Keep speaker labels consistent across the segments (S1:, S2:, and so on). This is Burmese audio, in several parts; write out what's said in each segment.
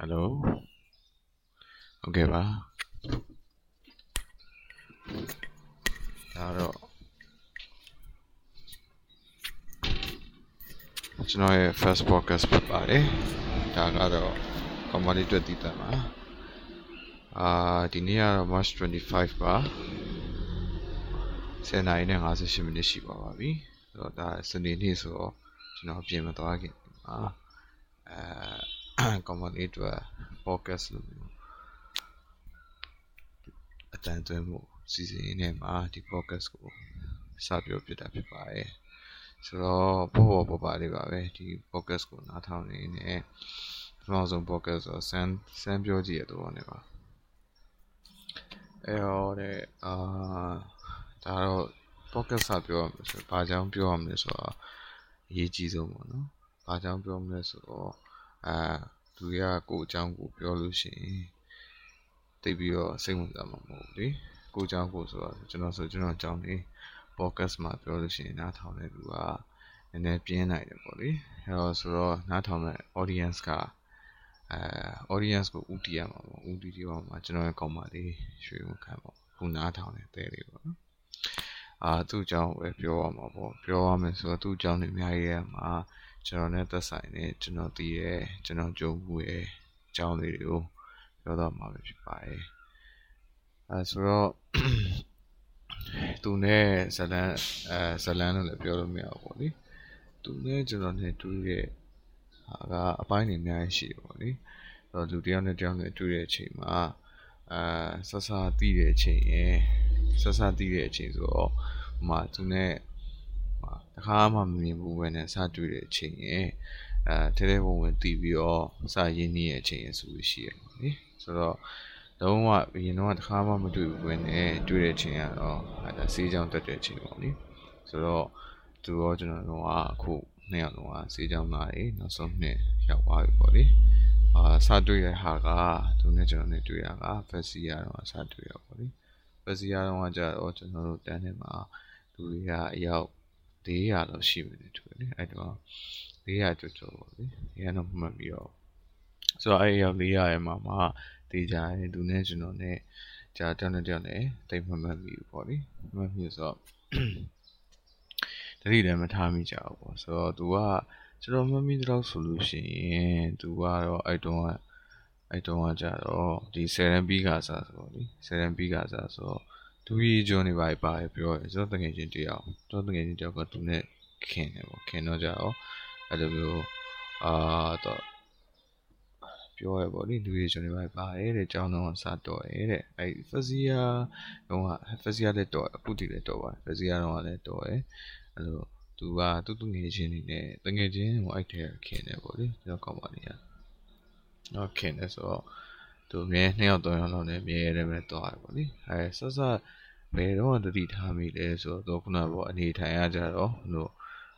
S1: ဟယ်လိုဟုတ်ကဲ့ပါဒါတော့ကျွန်တော်ရဲ့ first podcast ဖြစ်ပါတယ်ဒါကတော့ comedy အတွက်တည်တယ်ပါအာဒီနေ့ကတော့ March 25ပါ10နာရီနဲ့58မိနစ်ရှိပါပါပြီဆိုတော့ဒါစနေနေ့ဆိုတော့ကျွန်တော်ပြင်မသွားခင်ပါအဲ comedy အတွက် podcast လို့မျိုးအတန်သွင်းမှုစီစဉ်ရင်းနဲ့မှာဒီ podcast ကိုစပြောပြတာဖြစ်ပါတယ်ဆိုတော့ပေါ်ပေါ်ပေါ်ပါလေးပါပဲဒီ podcast ကိုနားထောင်နေနေပထမဆုံး podcast ဆိုဆန်းဆန်းပြောကြည့်ရတော့နေပါအဲဟောတဲ့အာဒါတော့ podcast စပြောရမယ်ဆိုဘာကြောင့်ပြောရမလဲဆိုတော့အရေးကြီးဆုံးပေါ့နော်ဘာကြောင့်ပြောမလဲဆိုတော့အာ သူကကိုအကြောင်းကိုပြောလို့ရှိရင်တိတ်ပြီးတော့စိတ်ဝင်စားမှာမဟုတ်ဘူးလေကိုအကြောင်းကိုဆိုတော့ကျွန်တော်ဆိုကျွန်တော်အကြောင်းနေ podcast မှာပြောလို့ရှိရင်နားထောင်တဲ့လူကနည်းနည်းပြင်းနိုင်တယ်ပေါ့လေအဲတော့ဆိုတော့နားထောင်တဲ့ audience ကအဲ audience ကိုဦးတည်ရမှာပေါ့ဦးတည်ရမှာကျွန်တော်ရဲ့ကောင်းပါလေးရွှေဝန်ခံပေါ့ခုနားထောင်တဲ့တဲ့လေးပေါ့နော်အာသူ့အကြောင်းပဲပြောရမှာပေါ့ပြောရမယ်ဆိုတော့သူ့အကြောင်းတွေအများကြီးရမှာ ကျွန်တော်နဲ့သက်ဆိုင်နေကျွန်တော်တည်ရဲကျွန်တော်ကြုံမှုရဲ့အကြောင်းလေးတွေကိုပြောတော့မှာပဲဖြစ်ပါတယ်အဲဆိုတော့သူနဲ့ဇလန်အဲဇလန်လို့လည်းပြောလို့မရဘူးပေါ့လေသူနဲ့ကျွန်တော်နဲ့တွေ့တဲ့ဟာကအပိုင်းတွေအများကြီးရှိတယ်ပေါ့လေအဲ့တော့လူတယောက်နဲ့တယောက်နဲ့တွေ့တဲ့အချိန်မှာအာဆက်ဆာတီးတဲ့အချိန်ရယ်ဆက်ဆာတီးတဲ့အချိန်ဆိုတော့ဟိုမှာသူနဲ့ တခါမှမမြင်ဘူးပဲနဲ့စတွေ့တဲ့အချိန်ရယ်အဲထဲထဲဝင်ဝင်တီးပြီးတော့စရင်းနှီးတဲ့အချိန်ရယ်ဆိုလို့ရှိရပေါ့လေဆိုတော့လုံးဝဘရင်တော့တခါမှမတွေ့ဘူးပဲနဲ့တွေ့တဲ့အချိန်ကတော့အဲဒါစေးကြောင်တက်တဲ့အချိန်ပေါ့လေဆိုတော့သူရောကျွန်တော်တို့ကအခုနှစ်ယောက်လုံးကစေးကြောင်သားတွေနောက်ဆုံးနှစ်ရောက်သွားပြီပေါ့လေအာစတွေ့တဲ့ဟာကသူနဲ့ကျွန်တော်နဲ့တွေ့ရတာဖက်စီယာတော့စတွေ့ရပေါ့လေဖက်စီယာတော့ကြတော့ကျွန်တော်တို့တန်းထဲမှာလူတွေကအယောက် 400လောက်ရှိမယ်တူတယ်လေအဲ့တော့400ကျော်ကျော်ပေါ့လေရန်တော့မှတ်ပြီးတော့ဆိုတော့အဲ့အယောက်400ရဲ့မှာမှာတေးကြတယ်သူနဲ့ကျွန်တော်နဲ့ကြာတောင်းတဲ့တောင်းနဲ့တိတ်မှတ်မှတ်ပြီးပေါ့လေမှတ်ပြီးဆိုတော့တတိလည်းမထားမိကြဘူးပေါ့ဆိုတော့သူကကျွန်တော်မှတ်မိတော့ဆိုလို့ရှိရင်သူကတော့အဲ့တုန်းကအဲ့တုန်းကကြတော့ဒီဆယ်ရန်ဘီကစားဆိုတော့လေဆယ်ရန်ဘီကစားဆိုတော့ သူကြီးကျွန်းနေပါပါပြောတယ်ဆိုတော့တကယ်ချင်းတရားတော့တကယ်ချင်းတယောက်ကသူနဲ့ခင်တယ်ပေါ့ခင်တော့ကြတော့အဲ့လိုမျိုးအာတော့ပြောရပေါ့လေလူတွေကျွန်တော်ပါပါတယ်တဲ့ကျောင်းတော့စတော့ရဲတဲ့အဲ့ဖက်စီယာတော့ဖက်စီယာလည်းတော့အခုတည်းလည်းတော့ပါဖက်စီယာတော့လည်းတော့ရဲအဲ့လိုသူကတူတူငယ်ချင်းနေနဲ့တငယ်ချင်းဟိုအဲ့ထဲခင်တယ်ပေါ့လေကျွန်တော်ကောင်းပါနေရတော့ခင်တယ်ဆိုတော့ သူမြဲနှစ်ယောက်သုံးယောက်လောက်နဲ့မြဲရဲပဲတော့ရပေါ့လေအဲဆက်ဆက်ဘယ်တော့တတိထားမိလဲဆိုတော့ခုနကပေါ့အနေထိုင်ရကြတော့ဟို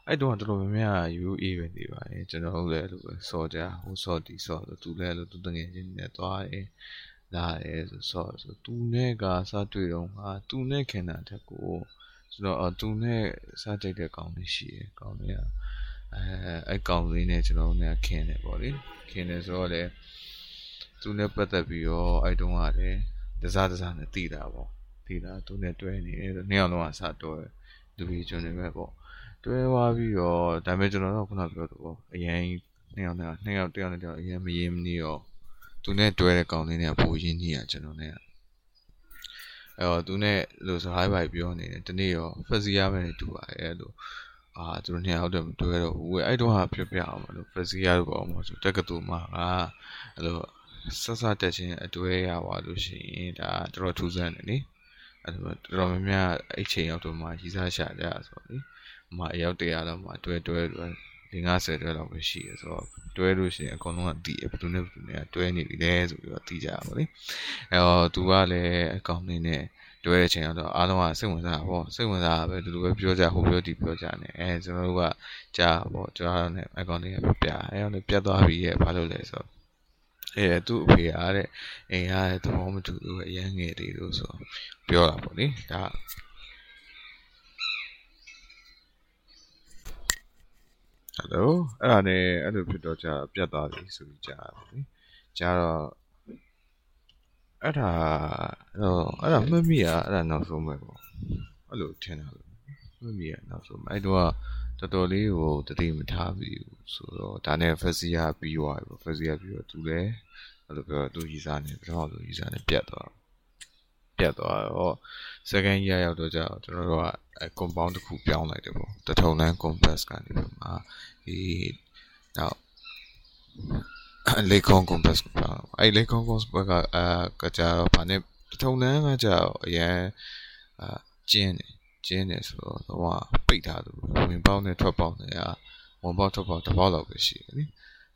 S1: အဲ့တော့တော်တော်များများ UA ပဲနေပါတယ်ကျွန်တော်လည်းအဲ့လိုပဲစော်ကြဟိုစော်ဒီစော်ဆိုသူလည်းအဲ့လိုသူတငယ်ချင်းနဲ့သွားတယ်လာတယ်ဆိုစော်ဆိုသူနဲ့ကစားတွေ့တော့ဟာသူနဲ့ခင်တာတက်ကိုကျွန်တော်သူနဲ့စားကြိုက်တဲ့ကောင်လေးရှိရယ်ကောင်လေးကအဲအဲ့ကောင်လေးနဲ့ကျွန်တော်နဲ့ခင်တယ်ပေါ့လေခင်တယ်ဆိုတော့လေ သူနဲ့ပတ်သက်ပြီးတော့အဲ့တုန်းကလည်းတစားတစားနဲ့တည်တာပေါ့တည်တာသူနဲ့တွဲနေတယ်နှစ်ယောက်လုံးကစားတွဲလူကြီးကျွန်နေပဲပေါ့တွဲသွားပြီးတော့ဒါပေမဲ့ကျွန်တော်တို့ခုနပြောတော့အရင်နှစ်ယောက်နဲ့နှစ်ယောက်တယောက်နဲ့တယောက်အရင်မရင်မနေရောသူနဲ့တွဲတဲ့ကောင်လေးနဲ့ပိုရင်းနေရကျွန်တော်နဲ့အဲ့တော့သူနဲ့လို့ဆိုဟိုင်းဘိုင်ပြောနေတယ်ဒီနေ့ရောဖက်စီယာပဲနေတူပါတယ်အဲ့လိုအာသူတို့နှစ်ယောက်တည်းမတွဲတော့ဘူးအဲ့တော့ဟာပြပြအောင်မလို့ဖက်စီယာတော့မဆိုတက်ကတူမှာကအဲ့လို ဆက်ဆက်တက်ချင်းအတွဲရပါလို့ရှိရင်ဒါတော်တော်ထူးဆန်းတယ်လေအဲ့လိုတော်တော်များများအဲ့ချိန်ရောက်တော့မှရီးစားရှာကြဆိုတော့လေမအယောက်တရာလောက်မှတွဲတွဲတွဲ50တွဲလောက်ပဲရှိရဆိုတော့တွဲလို့ရှိရင်အကုန်လုံးကတည်ဘယ်သူနဲ့ဘယ်သူနဲ့တွဲနေပြီလဲဆိုပြီးတော့တည်ကြပါလေအဲ့တော့သူကလည်းအကောင့်လေးနဲ့တွဲတဲ့ချိန်တော့အားလုံးကစိတ်ဝင်စားတာပေါ့စိတ်ဝင်စားတာပဲဒီလိုပဲပြောကြဟိုပြောဒီပြောကြနေအဲကျွန်တော်တို့ကကြားပေါ့ကြားရတဲ့အကောင့်လေးကပြပြအဲတော့ပြတ်သွားပြီရဲ့ဘာလို့လဲဆိုတော့ အဲသူ့အဖေအားတဲ့အိမ်အားတဲ့သဘောမတူဘူးအရန်ငယ်သေးလို့ဆိုပြောတာပေါ့လေဒါဟယ်လိုအဲ့ဒါနဲ့အဲ့လိုဖြစ်တော့ကြာပြတ်သွားပြီဆိုပြီးကြားရပါပြီကျတော့အဲ့ဒါအဲ့ဒါမှတ်မိရအဲ့ဒါနောက်ဆုံးပဲပေါ့အဲ့လိုထင်တာလို့မှတ်မိရနောက်ဆုံးအဲ့တော့ တော်တော်လေးကိုတတိမထားဘူးဆိုတော့ဒါနဲ့ဖက်စီယာပြီးသွားပြီပေါ့ဖက်စီယာပြီးတော့သူလည်းအဲ့လိုပြောသူရီစားနေပထမဆုံးရီစားနေပြတ်သွားပြတ်သွားတော့ second year ရောက်တော့ကျတော့ကျွန်တော်တို့က compound တစ်ခုပြောင်းလိုက်တယ်ပေါ့တထုံလန်း compass ကနေပြီးမှဒီနောက်လေကွန် compass ကိုပြောင်းအဲ့လေကွန် compass ကအာကကြတော့ဗာနဲ့တထုံလန်းကကြတော့အရင်အာကျင်းတယ် ကျင်းတယ်ဆိုတော့တော့ပိတ်ထားသူဝင်ပေါက်နဲ့ထွက်ပေါက်နဲ့အာဝင်ပေါက်ထွက်ပေါက်တစ်ပေါက်လောက်ပဲရှိတယ်နိ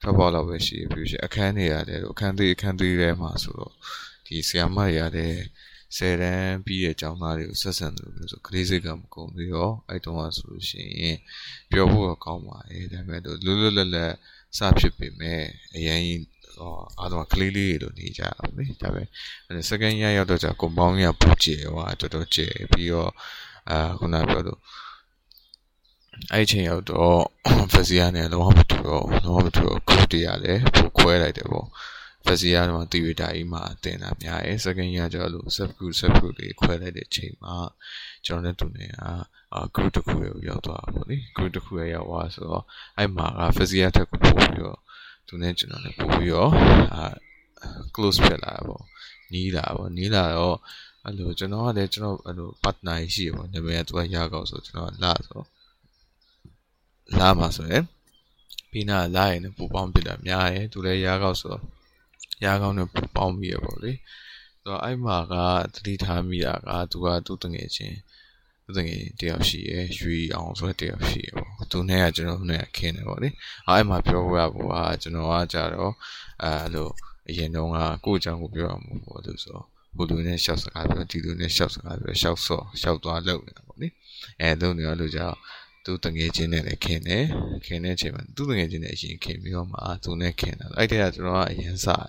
S1: ထွက်ပေါက်လောက်ပဲရှိပြီးရှိအခန်းတွေရတယ်အခန်းသေးအခန်းသေးထဲမှာဆိုတော့ဒီဆီယာမတွေရတယ်ဆယ်တန်းပြီးတဲ့အကြောင်းသားတွေကိုဆက်ဆံတယ်လို့ဆိုကလေးစိတ်ကမကုန်သေးရောအဲ့တုန်းကဆိုလို့ရှိရင်ပြောဖို့တော့ကောင်းပါတယ်ဒါပေမဲ့လွတ်လွတ်လပ်လပ်စဖြစ်ပေမဲ့အရင်ဟောအားလုံးကလေးလေးတွေလိုနေကြတာလေဒါပဲ second year ရောက်တော့じゃ compound ရပူကျဲဟောတော်တော်ကျဲပြီးတော့ အာခုနပြောလို့အဲ့ချိန်ရောက်တော့ Fazia နဲ့လုံးဝမတူတော့လုံးဝမတူတော့ group တွေကလည်းပိုခွဲလိုက်တယ်ပေါ့ Fazia တော့တီဝီတာကြီးမှာတင်တာများတယ် second year ကျတော့ sub group sub group တွေခွဲလိုက်တဲ့ချိန်မှာကျွန်တော်နဲ့တူနေအာ group တစ်ခုကိုရောက်သွားတာပေါ့လေ group တစ်ခုရဲ့ရောက်သွားဆိုတော့အဲ့မှာက Fazia တက်ကိုပို့ပြီးတော့သူနဲ့ကျွန်တော်နဲ့ပို့ပြီးတော့အာ close ဖြစ်လာပေါ့နီးလာပေါ့နီးလာတော့ အဲ့လိုကျွန်တော်ကလည်းကျွန်တော်အဲ့လို partner ရှိရပေါ့နာမည်ကသူကရကောက်ဆိုကျွန်တော်လာဆိုလာမှာဆိုရင်ပြီးနာလာရင်ပူပေါင်းပြတာများတယ်သူလည်းရကောက်ဆိုရကောက်နဲ့ပူပေါင်းပြီးရပေါ့လေဆိုတော့အဲ့မှာကတတိထားမိတာကသူကသူ့တငယ်ချင်းသူတငယ်တယောက်ရှိရယ်ရွှေအောင်ဆိုတဲ့တယောက်ရှိရယ်ပေါ့သူနဲ့ကကျွန်တော်နဲ့ခင်းတယ်ပေါ့လေအဲ့မှာပြောရဖို့ကကျွန်တော်ကကြတော့အဲ့လိုအရင်တုန်းကကိုယ့်အကြောင်းကိုပြောရမှာပေါ့သူဆို ဟိုလူနဲ့ရှောက်စကားပြောဒီလူနဲ့ရှောက်စကားပြောရှောက်စော့ရှောက်သွားလုပ်နေတာပေါ့နိအဲလုပ်နေရလို့ကြောင့်သူတငယ်ချင်းနဲ့လည်းခင်တယ်ခင်တဲ့အချိန်မှာသူတငယ်ချင်းနဲ့အရင်ခင်ပြီးတော့မှသူနဲ့ခင်တာအဲ့တည်းကကျွန်တော်ကအရင်စား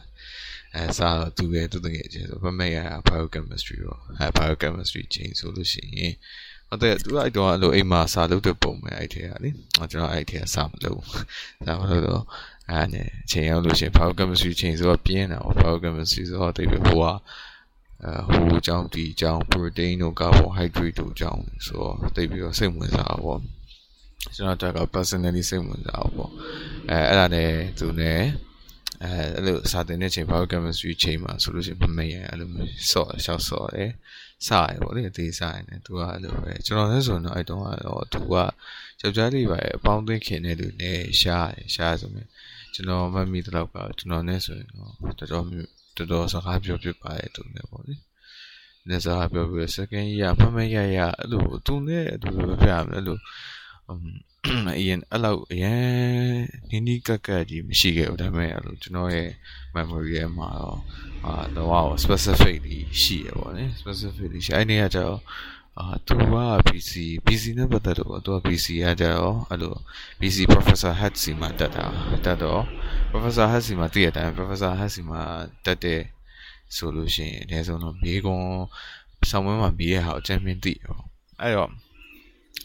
S1: အဲစားတော့သူရဲ့သူတငယ်ချင်းဆိုမမေ့ရ biochemistry ရောအဲ biochemistry ချင်းဆိုလို့ရှိရင်ဟုတ်တယ်သူအဲ့တော့အဲ့လိုအိမ်မှာစာလုပ်တဲ့ပုံပဲအဲ့ထဲကလေကျွန်တော်အဲ့ထဲကစာမလုပ်စာမလုပ်တော့အဲ့နဲ့ချိန်ရောက်လို့ရှိရင် biochemistry ချိန်ဆိုတော့ပြင်းတာပေါ့ biochemistry ဆိုတော့တိတ်ပဲဟိုက အဲဟိုအကြောင်းဒီအကြောင်း protein တို့ carbohydrate တို့အကြောင်းဆိုတော့တိတ်ပြီးတော့စိတ်ဝင်စားပေါ့ကျွန်တော်တက်က personally စိတ်ဝင်စားပေါ့အဲအဲ့ဒါနဲ့သူနဲ့အဲအဲ့လိုစာသင်တဲ့ချိန် biochemistry ချိန်မှာဆိုလို့ရှိရင်မမေ့ရအဲ့လိုစော့ရှောက်စော့တယ်စားရပေါ့လေအသေးစားရနေသူကအဲ့လိုပဲကျွန်တော်လည်းဆိုတော့အဲ့တုန်းကတော့သူကယောက်ျားလေးပါအပေါင်းအသင်းခင်တဲ့လူနဲ့ရှားတယ်ရှားဆိုရင် ကျွန်တော်မမိတော့ကကျွန်တော်နဲ့ဆိုရင်တော့တော်တော်တော်တော်စကားပြောပြပါတယ်သူနဲ့ပေါ့လေလက်စားပြောပြီး second year မမရရအဲ့လိုသူနဲ့သူလိုပြရမယ်အဲ့လိုအရင်အဲ့လောက်အရင်နီးနီးကက်ကက်ကြီးမရှိခဲ့ဘူးဒါပေမဲ့အဲ့လိုကျွန်တော်ရဲ့ memory ထဲမှာတော့အာတော့ specifically ရှိရပါတယ် specifically ရှိအဲ့နေရာကျတော့ အာသူက PC PC နဲ့ပတ်သက်တော့သူက PC ကကြတော့အဲ့လို PC Professor Hatsi မှာတက်တာတက်တော့ Professor Hatsi မှာတည့်ရတိုင်း Professor Hatsi မှာတက်တဲ့ဆိုလို့ရှိရင်အနည်းဆုံးတော့မြေကွန်ဆောင်းဝဲမှာပြီးရဟာအချမ်းမင်းသိရောအဲ့တော့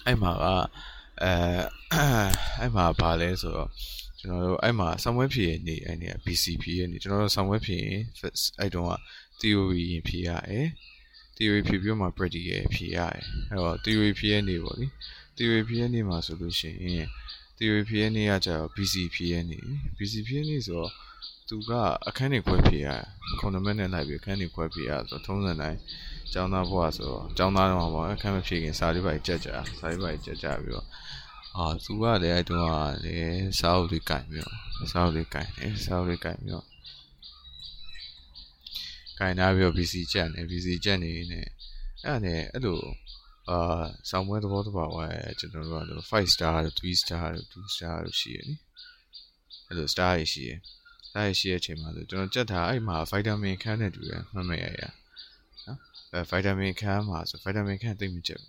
S1: အဲ့မှာကအဲအဲ့မှာဘာလဲဆိုတော့ကျွန်တော်တို့အဲ့မှာ somewhere ဖြည့်ရနေအဲ့နေ BCP ရနေကျွန်တော်တို့ somewhere ဖြည့်ရင်အဲ့တုန်းက theory ရင်ဖြည့်ရတယ် theory ဖြည့်ပြီးမှ practical ဖြည့်ရတယ်အဲ့တော့ theory ဖြည့်ရနေပေါ့လေ theory ဖြည့်ရနေမှာဆိုလို့ရှိရင် theory ဖြည့်ရနေရကြတော့ BC ဖြည့်ရနေ BC ဖြည့်ရနေဆိုတော့သူကအခန်းတွေခွဲဖြည့်ရခုနမနဲ့လိုက်ပြီးအခန်းတွေခွဲဖြည့်ရဆိုတော့ထုံးစံတိုင်းကျောင်းသားဘဝဆိုတော့ကျောင်းသားတော့ပေါ့အခန်းမဖြည့်ခင်စာလေးပိုက်ကြက်ကြစာလေးပိုက်ကြက်ကြပြီးတော့အာသူကလည်းအဲ့တုန်းကလည်းစာအုပ်တွေကင်ပြီးတော့စာအုပ်တွေကင်တယ်စာအုပ်တွေကင်ပြီးတော့ ကင်ထားပြီးတော့ BC ကြက်နေ BC ကြက်နေနေအဲ့ဒါနဲ့အဲ့လိုအာဆောင်းပွဲသဘောတဘာဝရဲ့ကျွန်တော်တို့ကလို့5 star တို့3 star တို့2 star တို့ရှိရနိအဲ့လို star ရရှိရ star ရရှိရဲ့အချိန်မှာဆိုကျွန်တော်ကြက်ထားအဲ့မှာ vitamin ခန်းနဲ့တူတယ်မှတ်မရရနော်အဲ vitamin ခန်းမှာဆို vitamin ခန်းသိမ့်မကြက်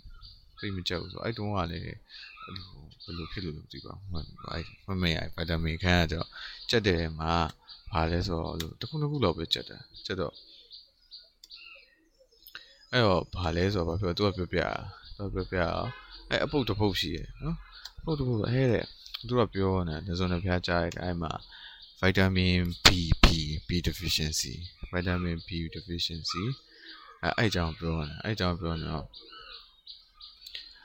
S1: သိမ့်မကြက်ဘူးဆိုအဲ့တုန်းကလည်းအဲ့လိုဘယ်လိုဖြစ်လို့လဲမသိပါဘူးအဲ့မမရဗီတာမင်ခန်းကတော့ကြက်တယ်မှာဘာလဲဆိုတော့တခုတစ်ခုလောက်ပဲကြက်တယ်ကြက်တော့ အဲ့တော့ဘာလဲဆိုတော့ဘာပြောသူကပြောပြသူကပြောပြအဲ့အပုတ်တစ်ပုတ်ရှိရယ်နော်အပုတ်တစ်ပုတ်ဟဲတဲ့သူကပြောနေတယ်ဇွန်နဲ့ဖျားကြားရတယ်အဲ့မှာ vitamin B B B deficiency vitamin B deficiency အဲအဲ့အကြောင်းပြောနေအဲ့အကြောင်းပြောနေတော့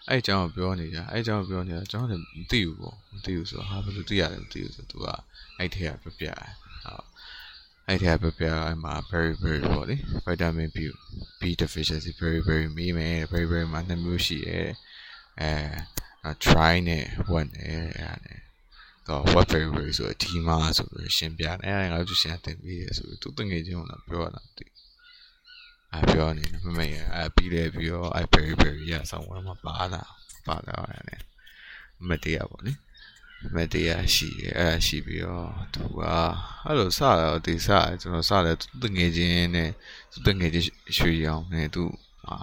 S1: အဲ့အကြောင်းပြောနေတာအဲ့အကြောင်းပြောနေတာကျွန်တော်လည်းမသိဘူးပေါ့မသိဘူးဆိုတော့ဟာဘယ်လိုသိရတယ်မသိဘူးဆိုတော့ तू ကအဲ့ထဲကပြပြဟုတ် အဲ့ထဲကပြပြအဲ့မှာ very very ပေါ့လေ vitamin B B deficiency very very မီးမယ် very very မှာနှစ်မျိုးရှိတယ်အဲ try နဲ့ one နဲ့အဲ့ဒါနဲ့တော့ what very very ဆိုတော့ဒီမှာဆိုပြီးရှင်းပြတယ်အဲ့ဒါငါတို့ရှင်းတင်ပြီးရဆိုပြီးသူတငယ်ချင်းကပြောတာမသိအပြောနေမမေအပြီးတယ်ပြီးတော့ I very very ရဆောင်ဝဲမှာပါလာပါလာရတယ်မတရားပေါ့လေ မတရားရှိတယ်အဲ့ဒါရှိပြီးတော့သူကအဲ့လိုစတော့ဒီစကျွန်တော်စတယ်သူငယ်ချင်းနဲ့သူငယ်ချင်းရွှေရောင်နဲ့သူအာ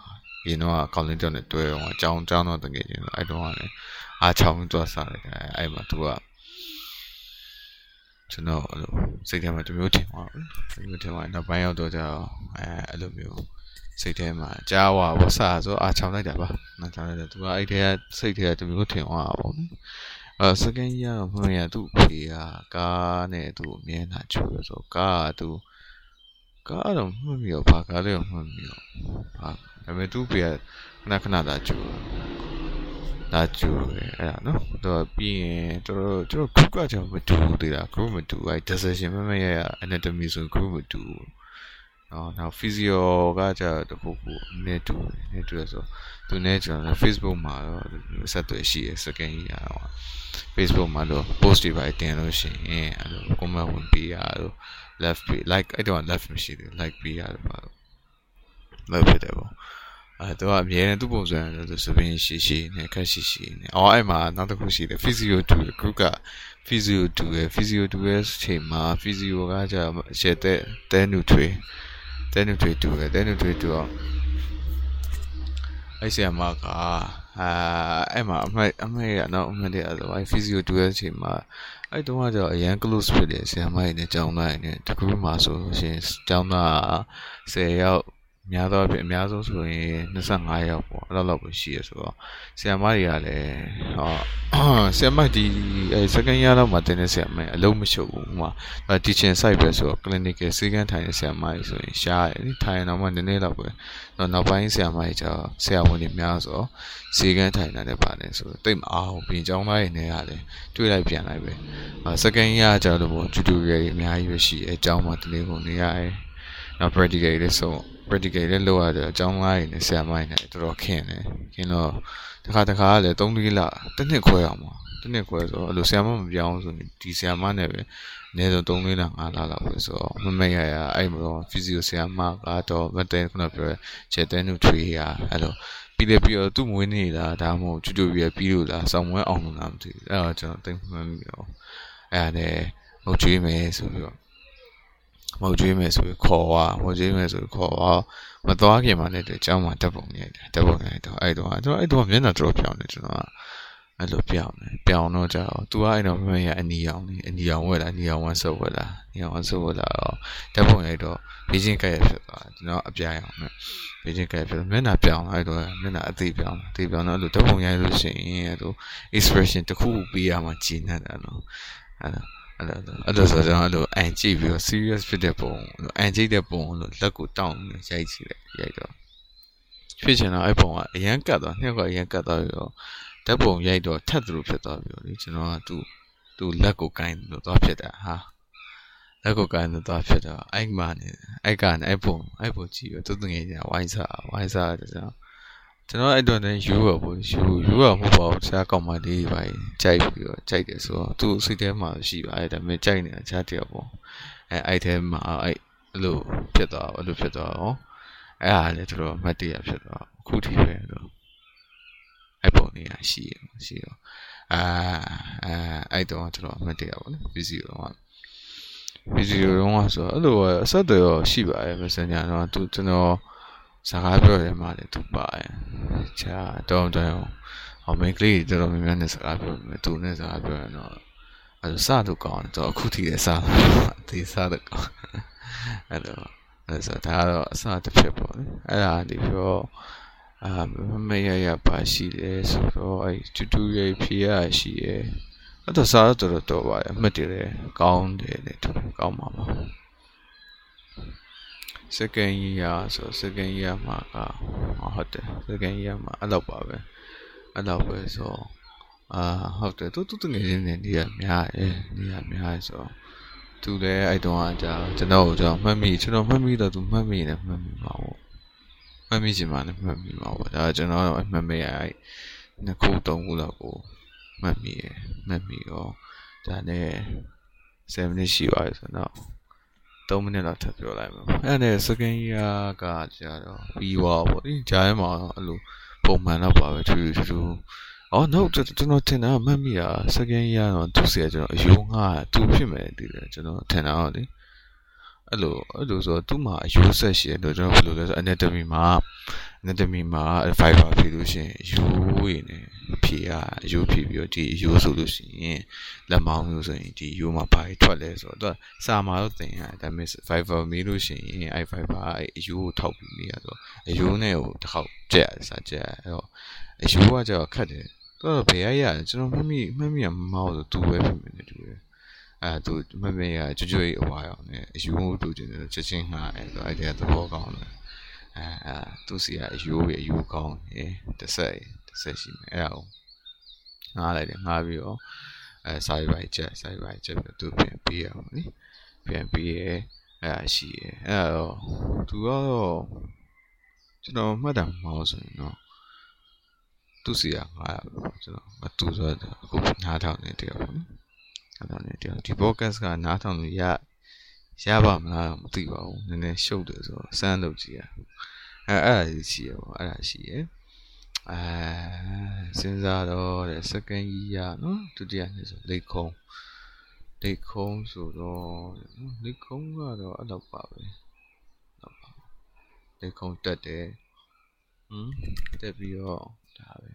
S1: ရင်တော့အကောင့်လင်းကြောင်းနဲ့တွဲတော့အကြောင်းအကြောင်းတော့တကယ်ချင်းအဲ့တော့ကလည်းအားချောင်းသွားစားတယ်အဲ့မှာသူကကျွန်တော်အဲ့လိုစိတ်ထဲမှာတမျိုးထင်သွားတယ်တမျိုးထင်သွားနောက်ပိုင်းရောက်တော့ကျတော့အဲအဲ့လိုမျိုးစိတ်ထဲမှာကြားဝါဘောဆာဆိုအားချောင်းလိုက်တာပါနောက်ချောင်းလိုက်တယ်သူကအဲ့ထဲကစိတ်ထဲကတမျိုးထင်သွားတာပေါ့ အဲစကန်ကြီးကတော့မှန်ရသူ့ဖေကကားနဲ့သူ့အမြဲတမ်းချိုးရဆိုကားကသူကားတော့မှတ်မိရောဘာကားလဲမှတ်မိရောဟာဒါပေမဲ့သူ့ဖေကခဏခဏသာချိုးလာကျူတယ်အဲ့ဒါနော်တော့ပြီးရင်တို့တို့ group ကကြောင့်မတူသေးတာ group မတူအဲ့ decision မမရရ anatomy ဆို group မတူ နော်နောက် physio ကကြတခုခုနဲ့တူနဲ့တူဆိုသူနဲ့ကျွန်တော် Facebook မှာတော့ဆက်သွယ်ရှိရ second ကြီးရတော့ Facebook မှာတော့ post တွေပါတင်လို့ရှိရင်အဲ့လို comment ဝင်ပေးရတော့ left ပေး like အဲ့တော့ left မရှိသေး like ပေးရတယ်ပါလောက်ဖြစ်တယ်ပေါ့အဲတော့အမြဲတမ်းသူ့ပုံစံဆိုစပင်းရှိရှိနဲ့ခက်ရှိရှိနဲ့အော်အဲ့မှာနောက်တစ်ခုရှိတယ် physio 2 group က physio 2ရဲ့ physio 2ရဲ့ချိန်မှာ physio ကကြာရှယ်တဲ့တဲနူထွေ တဲနူထွေ2ရဲ့တဲနူထွေ2အောင်အဲ့ဆရာမကအာအဲ့မှာအမေအမေရတော့အမေတဲ့အဲ့ physio 2ရဲ့ချိန်မှာအဲ့တုန်းကကျတော့အရန် close ဖြစ်တယ်ဆရာမကြီးနဲ့ကျောင်းသားကြီးနဲ့တကူမှာဆိုရှင်ကျောင်းသား10ယောက် များသောအားဖြင့်အများဆုံးဆိုရင်25ယောက်ပေါ့အဲ့လောက်ပဲရှိရဆိုတော့ဆီယမတွေကလည်းဟောဆီယမဒီအဲ second year လောက်မှာတင်တဲ့ဆီယမအလုံးမရှုပ်ဘူးဥမာ teaching site ပဲဆိုတော့ clinical စေကန်းထိုင်တဲ့ဆီယမတွေဆိုရင်ရှားတယ်ထိုင်တော့မှနည်းနည်းတော့ပဲတော့နောက်ပိုင်းဆီယမတွေကျတော့ဆရာဝန်တွေများဆိုတော့စေကန်းထိုင်တာလည်းပါတယ်ဆိုတော့တိတ်မအောင်ပြင်ကျောင်းသားတွေနဲ့ကလည်းတွေ့လိုက်ပြန်လိုက်ပဲ second year ကျတော့ tutorial တွေအများကြီးပဲရှိအဲအကြောင်းမှာတနေ့ကုန်နေရတယ် နောက် practical တွေဆို practical လည်းလုပ်ရတယ်အကြောင်းသားတွေနဲ့ဆရာမတွေနဲ့တော်တော်ခင်တယ်ခင်တော့တခါတခါကလည်း3-4လတစ်နှစ်ခွဲအောင်ပါတစ်နှစ်ခွဲဆိုတော့အဲ့လိုဆရာမမပြောင်းဆိုရင်ဒီဆရာမနဲ့ပဲအနည်းဆုံး3-4လ5လလောက်ပဲဆိုတော့မမရရအဲ့မတော့ physio ဆရာမကတော့မတဲခုနပြောချက်တဲနုထွေးရအဲ့လိုပြီးလေပြီးတော့သူ့မွေးနေ့လားဒါမှမဟုတ်ချူချူပြီးပြီးလို့လားစောင်းမွဲအောင်လို့လားမသိဘူးအဲ့တော့ကျွန်တော်သိမှန်းပြီးတော့အဲ့ဒါနဲ့ဟိုကျွေးမယ်ဆိုပြီးတော့ မုတ်ကျွေးမယ်ဆိုခေါ်ွားမုတ်ကျွေးမယ်ဆိုခေါ်ွားမသွားခင်မှာလည်းအကြောင်းမှာတက်ပုံရိုက်တယ်တက်ပုံရိုက်တော့အဲ့တော့ကျွန်တော်အဲ့တော့မျက်နှာတော်ပြောင်းတယ်ကျွန်တော်ကအဲ့လိုပြောင်းတယ်ပြောင်းတော့ကြတော့ तू ကအဲ့တော့မမေရအနီအောင်လေအနီအောင်ဝက်လာအနီအောင်ဝက်ဆုပ်ဝက်လာအနီအောင်ဝက်ဆုပ်ဝက်လာတော့တက်ပုံရိုက်တော့ဘေးချင်းကဲ့ရဖြစ်သွားကျွန်တော်အပြိုင်အောင်နဲ့ဘေးချင်းကဲ့ရဖြစ်မျက်နှာပြောင်းလာအဲ့တော့မျက်နှာအသေးပြောင်းအသေးပြောင်းတော့အဲ့လိုတက်ပုံရိုက်လို့ရှိရင်အဲ့လို expression တစ်ခုပေးရမှဂျင်းနေတာနော်အဲ့တော့ အဲ့လိုအဲ့လိုဆိုတော့အဲ့လိုအန်ကြည့်ပြီးတော့ serious ဖြစ်တဲ့ပုံအန်ကြည့်တဲ့ပုံလို့လက်ကိုတောင်းရိုက်ကြည့်လိုက်ရိုက်တော့ဖြစ်ချင်တော့အဲ့ပုံကအရန်ကတ်သွားနှစ်ကအရန်ကတ်သွားပြီးတော့ဓာတ်ပုံရိုက်တော့ထက်သလိုဖြစ်သွားပြီးတော့လေကျွန်တော်ကသူ့သူ့လက်ကိုကိုင်းလို့သွားဖြစ်တာဟာလက်ကိုကိုင်းလို့သွားဖြစ်တော့အဲ့မှနေအဲ့ကနေအဲ့ပုံအဲ့ပုံကြည့်တော့သူ့ငယ်ချင်းဝိုင်းစားဝိုင်းစားတယ်ကျွန်တော် ကျွန်တော်အဲ့တော့လည်းယူရဘူးယူယူရမဟုတ်ပါဘူးတခြားကောင်မလေးတွေပါကြိုက်ပြီးတော့ကြိုက်တယ်ဆိုတော့သူ့စိတ်ထဲမှာရှိပါတယ်ဒါပေမဲ့ကြိုက်နေတာခြားတယောက်ပေါ့အဲအဲ့ထဲမှာအဲ့အဲ့လိုဖြစ်သွားအဲ့လိုဖြစ်သွားတော့အဲ့ဟာလည်းတော်တော်မတ်တရဖြစ်သွားအခုထိပဲတော့အဲ့ပုံလေးရှိရရှိရောအာအဲအဲ့တော့တော်တော်မတ်တရပေါ့နော် busy တော့ဗီဒီယိုတော့ဆိုအဲ့လိုအဆက်တွေရောရှိပါတယ် Messenger တော့သူကျွန်တော် စကားပြောတယ်မှလည်းသူပါတယ်ချာတော့တော့ဟောမိန်းကလေးတော်တော်များများနဲ့စကားပြောမယ်သူနဲ့စကားပြောရင်တော့အဲ့စတော့ကောင်းတော့အခုထိလည်းစဒီစတော့ကောင်းအဲ့တော့အဲ့ဆိုဒါတော့အစတစ်ဖြစ်ပေါ့လေအဲ့ဒါဒီပြောအာမရရပါရှိတယ်ဆိုတော့အဲ့တူတူရဖြေရရှိရအဲ့တော့စားတော့တော်တော်ပါရအမှတ်တယ်လေကောင်းတယ်လေကောင်းပါပါ second year ဆို second year မှာကဟုတ်တယ် second year မှာအဲ့လောက်ပါပဲအဲ့လောက်ပဲဆိုအာဟုတ်တယ်သူသူတငယ်ချင်းတွေနေရများတယ်နေရများဆိုတော့သူလည်းအဲ့တုန်းကကြာကျွန်တော်ကိုကျွန်တော်မှတ်မိကျွန်တော်မှတ်မိတော့သူမှတ်မိတယ်မှတ်မိမှာပေါ့မှတ်မိချင်မှလည်းမှတ်မိမှာပေါ့ဒါကျွန်တော်တော့မှတ်မိရအဲ့နှစ်ခုသုံးခုလောက်ကိုမှတ်မိရမှတ်မိရောဒါနဲ့7 minutes ရှိပါပြီဆိုတော့ 3မိနစ်လောက်ထပ်ပြောလိုက်မယ်အဲ့နဲ့ second year ကကြာတော့ပြီးသွားပေါ့ဒီဂျာထဲမှာအဲ့လိုပုံမှန်တော့ပါပဲထူးထူးအော် no ကျွန်တော်ထင်တာမှတ်မိတာ second year တော့သူစီကကျွန်တော်အယုံငါသူဖြစ်မယ်တည်တယ်ကျွန်တော်ထင်တာဟုတ်လေအဲ့လိုအဲ့လိုဆိုသူ့မှာအယိုးဆက်ရှိတယ်လို့ကျွန်တော်ဘယ်လိုလဲဆို anatomy မှာ anatomy မှာ fiber ဖြည့်လို့ရှိရင်ယူရည်နဲ့ဖြည့်ရယူဖြည့်ပြီးတော့ဒီယူဆိုလို့ရှိရင်လက်မောင်းမျိုးဆိုရင်ဒီယူမှာဘာထွက်လဲဆိုတော့သူကစာမှာတော့သင်ရတယ်ဒါပေမဲ့ fiber မေးလို့ရှိရင်အဲ fiber အဲယူကိုထောက်ပြီးမေးရဆိုအယူနဲ့ကိုတစ်ခေါက်ကြက်စာကြက်အဲ့တော့အယူကကြောက်ခတ်တယ်သူကဘယ်ရရကျွန်တော်မှတ်မိမှတ်မိရမမောက်ဆိုသူပဲဖြစ်နေတယ်သူပဲအဲသူမှတ်မိရကြွကြွအဝါရောင်နဲ့အယူကိုတူကျင်တယ်ချက်ချင်းငှားအဲဆိုအဲ့ဒီသဘောကောင်းတယ် အဲအဲသူစီကအယူရဲ့အယူကောင်းရယ်တစ်ဆက်တစ်ဆက်ရှိမယ်အဲ့ဒါကိုငှားလိုက်တယ်ငှားပြီးတော့အဲစာရေးပိုင်းချက်စာရေးပိုင်းချက်ပြီးသူပြန်ပေးရအောင်နိပြန်ပေးရအဲ့ဒါရှိရအဲ့တော့သူကတော့ကျွန်တော်မှတ်တာမဟုတ်ဆိုရင်တော့သူစီကငှားရပါကျွန်တော်မတူဆိုတော့အခုနားထောင်နေတယ်ပေါ့နော်နားထောင်နေတယ်ဒီ podcast ကနားထောင်လို့ရ ရပါမလားမသိပါဘူးနည်းနည်းရှုပ်တယ်ဆိုတော့စမ်းလုပ်ကြည့်ရအဲအဲ့ဒါရှိရပေါ့အဲ့ဒါရှိရအဲစဉ်းစားတော့တဲ့ second year နော်ဒုတိယနှစ်ဆိုလိတ်ခုံးလိတ်ခုံးဆိုတော့လိတ်ခုံးကတော့အဲ့လောက်ပါပဲလောက်ပါလိတ်ခုံးတက်တယ်ဟမ်တက်ပြီးတော့ဒါပဲ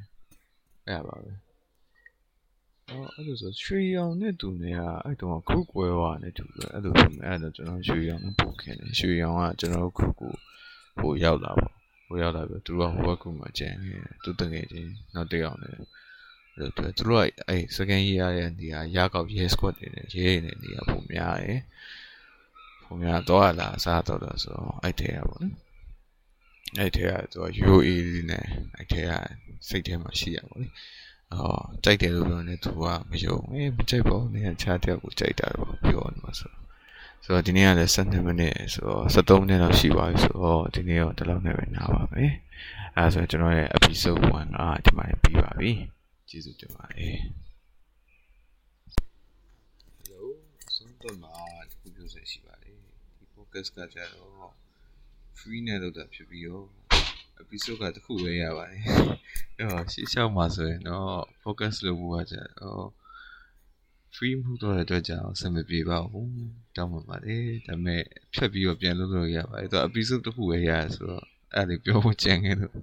S1: အဲ့ပါပဲ အော်အဲ့လိုဆိုရွှေရောင်နဲ့တူနေကအဲ့တုန်းကခုကွဲသွားတယ်တူတယ်အဲ့လိုဖြစ်မယ်အဲ့တော့ကျွန်တော်ရွှေရောင်နဲ့ပို့ခင်တယ်ရွှေရောင်ကကျွန်တော်ခုကိုပို့ရောက်လာပါဟိုရောက်လာပြီသူတို့ကဟိုဘက်ကူမှာကျန်နေသူတငယ်ချင်းနောက်တစ်ယောက်နဲ့အဲ့လိုသူတို့ကအဲ့ second year ရဲ့နေရာရကောက် yes squad တွေနဲ့ရေးနေနေရာပုံများတယ်ပုံများတော့လာစားတော့တော့ဆိုအဲ့ထဲရပါဘူးအဲ့ထဲကသူက UAE နဲ့အဲ့ထဲကစိတ်ထဲမှာရှိရပါဘူး အော်ကြိုက်တယ်လို့ပြောနေသူကမယုံအေးမကြိုက်ပါဘူးနေရာခြားတဲ့ကိုကြိုက်တာတော့ပြောနေမှာဆိုဆိုတော့ဒီနေ့ကလည်း12မိနစ်ဆိုတော့73မိနစ်လောက်ရှိပါပြီဆိုတော့ဒီနေ့တော့ဒီလောက်နဲ့ပဲနားပါမယ်အဲဒါဆိုကျွန်တော်ရဲ့ episode 1ကဒီမှာပြီးပါပြီကျေးဇူးတင်ပါတယ် Hello ဆုံးတော့မှာဒီခုပြောဆက်ရှိပါတယ်ဒီ focus ကကြတော့ free နဲ့လုပ်တာဖြစ်ပြီးတော့ episode ကတစ်ခုပဲရပါတယ်အဲ့တော့ရှေ့လျှောက်မှာဆိုရင်တော့ focus လုပ်ဖို့ကကြတော့ free မှုတော့တဲ့အတွက်ကြောင့်အဆင်မပြေပါဘူးတောင်းပန်ပါတယ်ဒါပေမဲ့ဖြတ်ပြီးတော့ပြန်လုပ်လို့ရပါတယ်အဲ့တော့ episode တစ်ခုပဲရဆိုတော့အဲ့ဒါလေးပြောဖို့ကြံခဲ့လို့